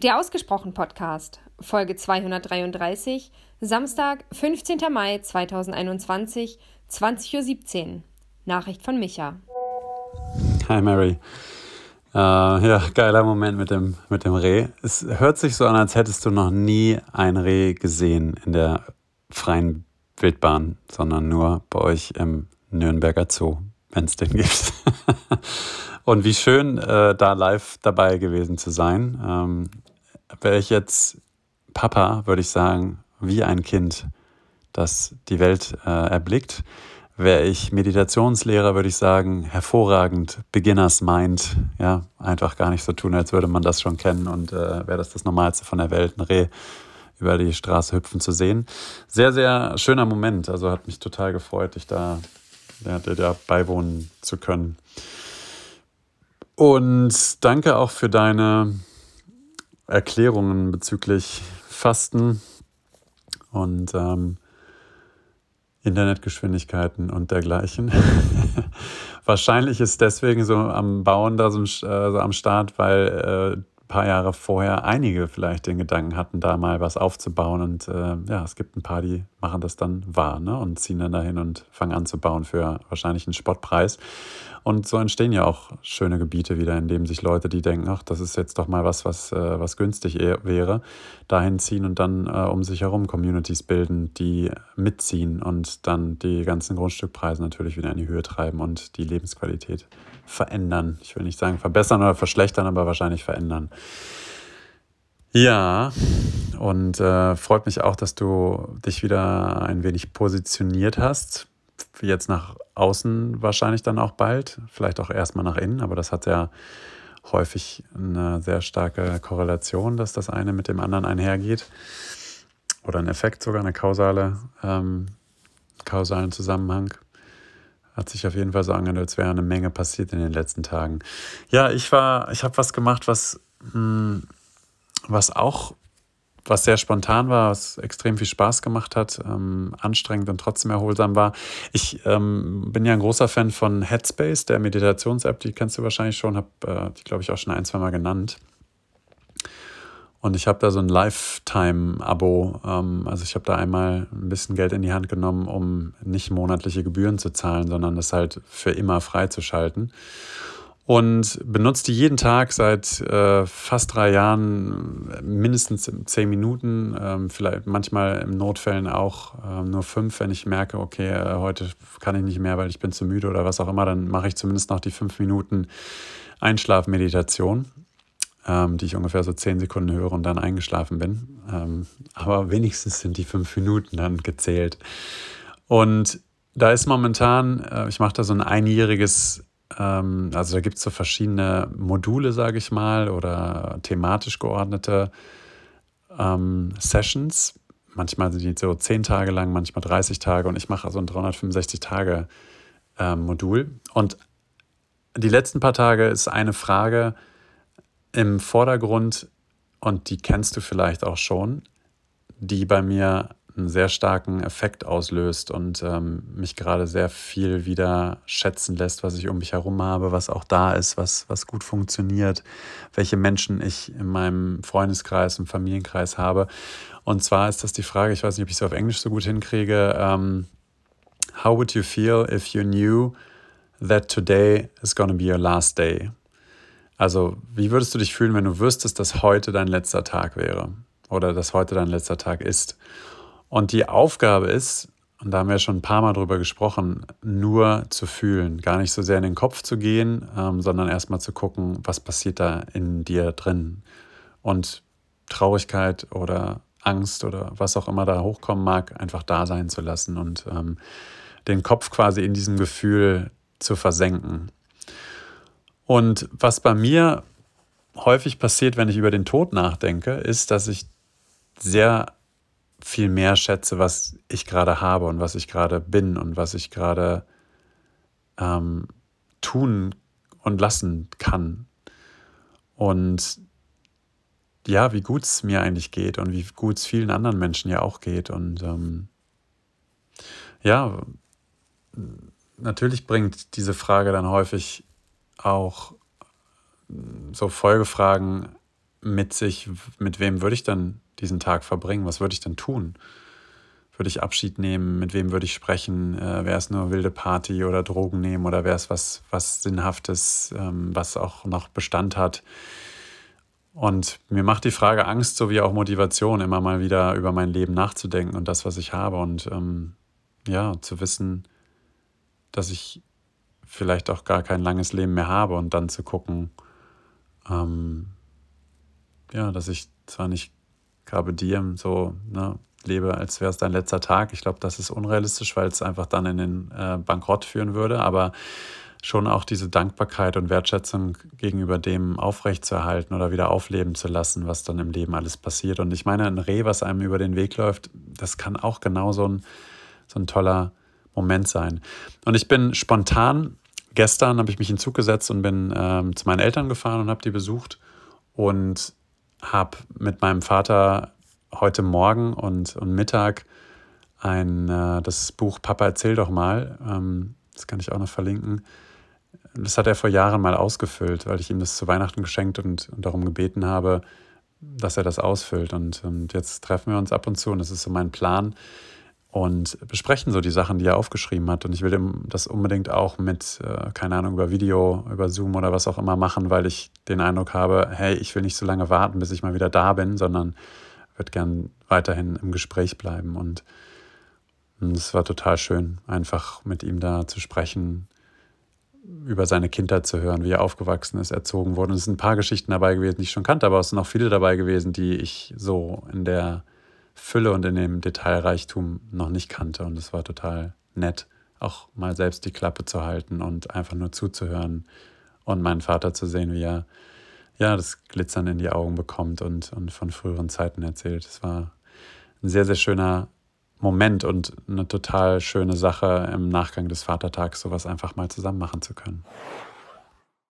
Der Ausgesprochen Podcast, Folge 233, Samstag, 15. Mai 2021, 20.17 Uhr. Nachricht von Micha. Hi Mary. Äh, ja, geiler Moment mit dem, mit dem Reh. Es hört sich so an, als hättest du noch nie ein Reh gesehen in der freien Wildbahn, sondern nur bei euch im Nürnberger Zoo, wenn es den gibt. Und wie schön, äh, da live dabei gewesen zu sein. Ähm, Wäre ich jetzt Papa, würde ich sagen, wie ein Kind, das die Welt äh, erblickt. Wäre ich Meditationslehrer, würde ich sagen, hervorragend, Beginners Mind, ja, einfach gar nicht so tun, als würde man das schon kennen und äh, wäre das das Normalste von der Welt, ein Reh über die Straße hüpfen zu sehen. Sehr, sehr schöner Moment, also hat mich total gefreut, dich da, ja, da beiwohnen zu können. Und danke auch für deine Erklärungen bezüglich Fasten und ähm, Internetgeschwindigkeiten und dergleichen. Wahrscheinlich ist deswegen so am Bauen da so, äh, so am Start, weil äh, paar Jahre vorher einige vielleicht den Gedanken hatten, da mal was aufzubauen. Und äh, ja, es gibt ein paar, die machen das dann wahr ne? und ziehen dann dahin und fangen an zu bauen für wahrscheinlich einen Spottpreis. Und so entstehen ja auch schöne Gebiete wieder, in denen sich Leute, die denken, ach, das ist jetzt doch mal was, was, äh, was günstig wäre, dahin ziehen und dann äh, um sich herum Communities bilden, die mitziehen und dann die ganzen Grundstückpreise natürlich wieder in die Höhe treiben und die Lebensqualität verändern. Ich will nicht sagen verbessern oder verschlechtern, aber wahrscheinlich verändern. Ja, und äh, freut mich auch, dass du dich wieder ein wenig positioniert hast. Jetzt nach außen wahrscheinlich dann auch bald, vielleicht auch erstmal nach innen, aber das hat ja häufig eine sehr starke Korrelation, dass das eine mit dem anderen einhergeht. Oder ein Effekt, sogar eine kausale, ähm, kausalen Zusammenhang. Hat sich auf jeden Fall so angehört, als wäre eine Menge passiert in den letzten Tagen. Ja, ich war, ich habe was gemacht, was, was auch, was sehr spontan war, was extrem viel Spaß gemacht hat, ähm, anstrengend und trotzdem erholsam war. Ich ähm, bin ja ein großer Fan von Headspace, der Meditations-App, die kennst du wahrscheinlich schon, habe äh, die, glaube ich, auch schon ein, zwei Mal genannt. Und ich habe da so ein Lifetime-Abo. Ähm, also ich habe da einmal ein bisschen Geld in die Hand genommen, um nicht monatliche Gebühren zu zahlen, sondern das halt für immer freizuschalten. Und benutze die jeden Tag seit äh, fast drei Jahren mindestens zehn Minuten, ähm, vielleicht manchmal im Notfällen auch ähm, nur fünf, wenn ich merke, okay, äh, heute kann ich nicht mehr, weil ich bin zu müde oder was auch immer, dann mache ich zumindest noch die fünf Minuten Einschlafmeditation ähm, die ich ungefähr so zehn Sekunden höre und dann eingeschlafen bin. Ähm, aber wenigstens sind die fünf Minuten dann gezählt. Und da ist momentan, äh, ich mache da so ein einjähriges, ähm, also da gibt es so verschiedene Module, sage ich mal, oder thematisch geordnete ähm, Sessions. Manchmal sind die so zehn Tage lang, manchmal 30 Tage und ich mache also ein 365 Tage äh, Modul. Und die letzten paar Tage ist eine Frage, im Vordergrund, und die kennst du vielleicht auch schon, die bei mir einen sehr starken Effekt auslöst und ähm, mich gerade sehr viel wieder schätzen lässt, was ich um mich herum habe, was auch da ist, was, was gut funktioniert, welche Menschen ich in meinem Freundeskreis, im Familienkreis habe. Und zwar ist das die Frage, ich weiß nicht, ob ich es auf Englisch so gut hinkriege, ähm, How would you feel if you knew that today is going to be your last day? Also, wie würdest du dich fühlen, wenn du wüsstest, dass heute dein letzter Tag wäre oder dass heute dein letzter Tag ist? Und die Aufgabe ist, und da haben wir schon ein paar Mal drüber gesprochen, nur zu fühlen, gar nicht so sehr in den Kopf zu gehen, ähm, sondern erstmal zu gucken, was passiert da in dir drin. Und Traurigkeit oder Angst oder was auch immer da hochkommen mag, einfach da sein zu lassen und ähm, den Kopf quasi in diesem Gefühl zu versenken. Und was bei mir häufig passiert, wenn ich über den Tod nachdenke, ist, dass ich sehr viel mehr schätze, was ich gerade habe und was ich gerade bin und was ich gerade ähm, tun und lassen kann. Und ja, wie gut es mir eigentlich geht und wie gut es vielen anderen Menschen ja auch geht. Und ähm, ja, natürlich bringt diese Frage dann häufig auch so Folgefragen mit sich, mit wem würde ich dann diesen Tag verbringen? Was würde ich denn tun? Würde ich Abschied nehmen? Mit wem würde ich sprechen? Äh, wäre es nur wilde Party oder Drogen nehmen oder wäre es was, was Sinnhaftes, ähm, was auch noch Bestand hat? Und mir macht die Frage Angst sowie auch Motivation, immer mal wieder über mein Leben nachzudenken und das, was ich habe. Und ähm, ja, zu wissen, dass ich vielleicht auch gar kein langes Leben mehr habe und dann zu gucken, ähm, ja, dass ich zwar nicht Carpe Diem so ne, lebe, als wäre es dein letzter Tag. Ich glaube, das ist unrealistisch, weil es einfach dann in den äh, Bankrott führen würde, aber schon auch diese Dankbarkeit und Wertschätzung gegenüber dem aufrechtzuerhalten oder wieder aufleben zu lassen, was dann im Leben alles passiert. Und ich meine, ein Reh, was einem über den Weg läuft, das kann auch genau so ein, so ein toller Moment sein. Und ich bin spontan, gestern habe ich mich in Zug gesetzt und bin ähm, zu meinen Eltern gefahren und habe die besucht und habe mit meinem Vater heute Morgen und, und Mittag ein, äh, das Buch Papa erzähl doch mal, ähm, das kann ich auch noch verlinken. Das hat er vor Jahren mal ausgefüllt, weil ich ihm das zu Weihnachten geschenkt und, und darum gebeten habe, dass er das ausfüllt. Und, und jetzt treffen wir uns ab und zu und das ist so mein Plan und besprechen so die Sachen, die er aufgeschrieben hat. Und ich will das unbedingt auch mit, äh, keine Ahnung, über Video, über Zoom oder was auch immer machen, weil ich den Eindruck habe, hey, ich will nicht so lange warten, bis ich mal wieder da bin, sondern würde gern weiterhin im Gespräch bleiben. Und es war total schön, einfach mit ihm da zu sprechen, über seine Kindheit zu hören, wie er aufgewachsen ist, erzogen wurde. Und es sind ein paar Geschichten dabei gewesen, die ich schon kannte, aber es sind auch viele dabei gewesen, die ich so in der Fülle und in dem Detailreichtum noch nicht kannte. Und es war total nett, auch mal selbst die Klappe zu halten und einfach nur zuzuhören und meinen Vater zu sehen, wie er ja das Glitzern in die Augen bekommt und, und von früheren Zeiten erzählt. Es war ein sehr, sehr schöner Moment und eine total schöne Sache im Nachgang des Vatertags, sowas einfach mal zusammen machen zu können.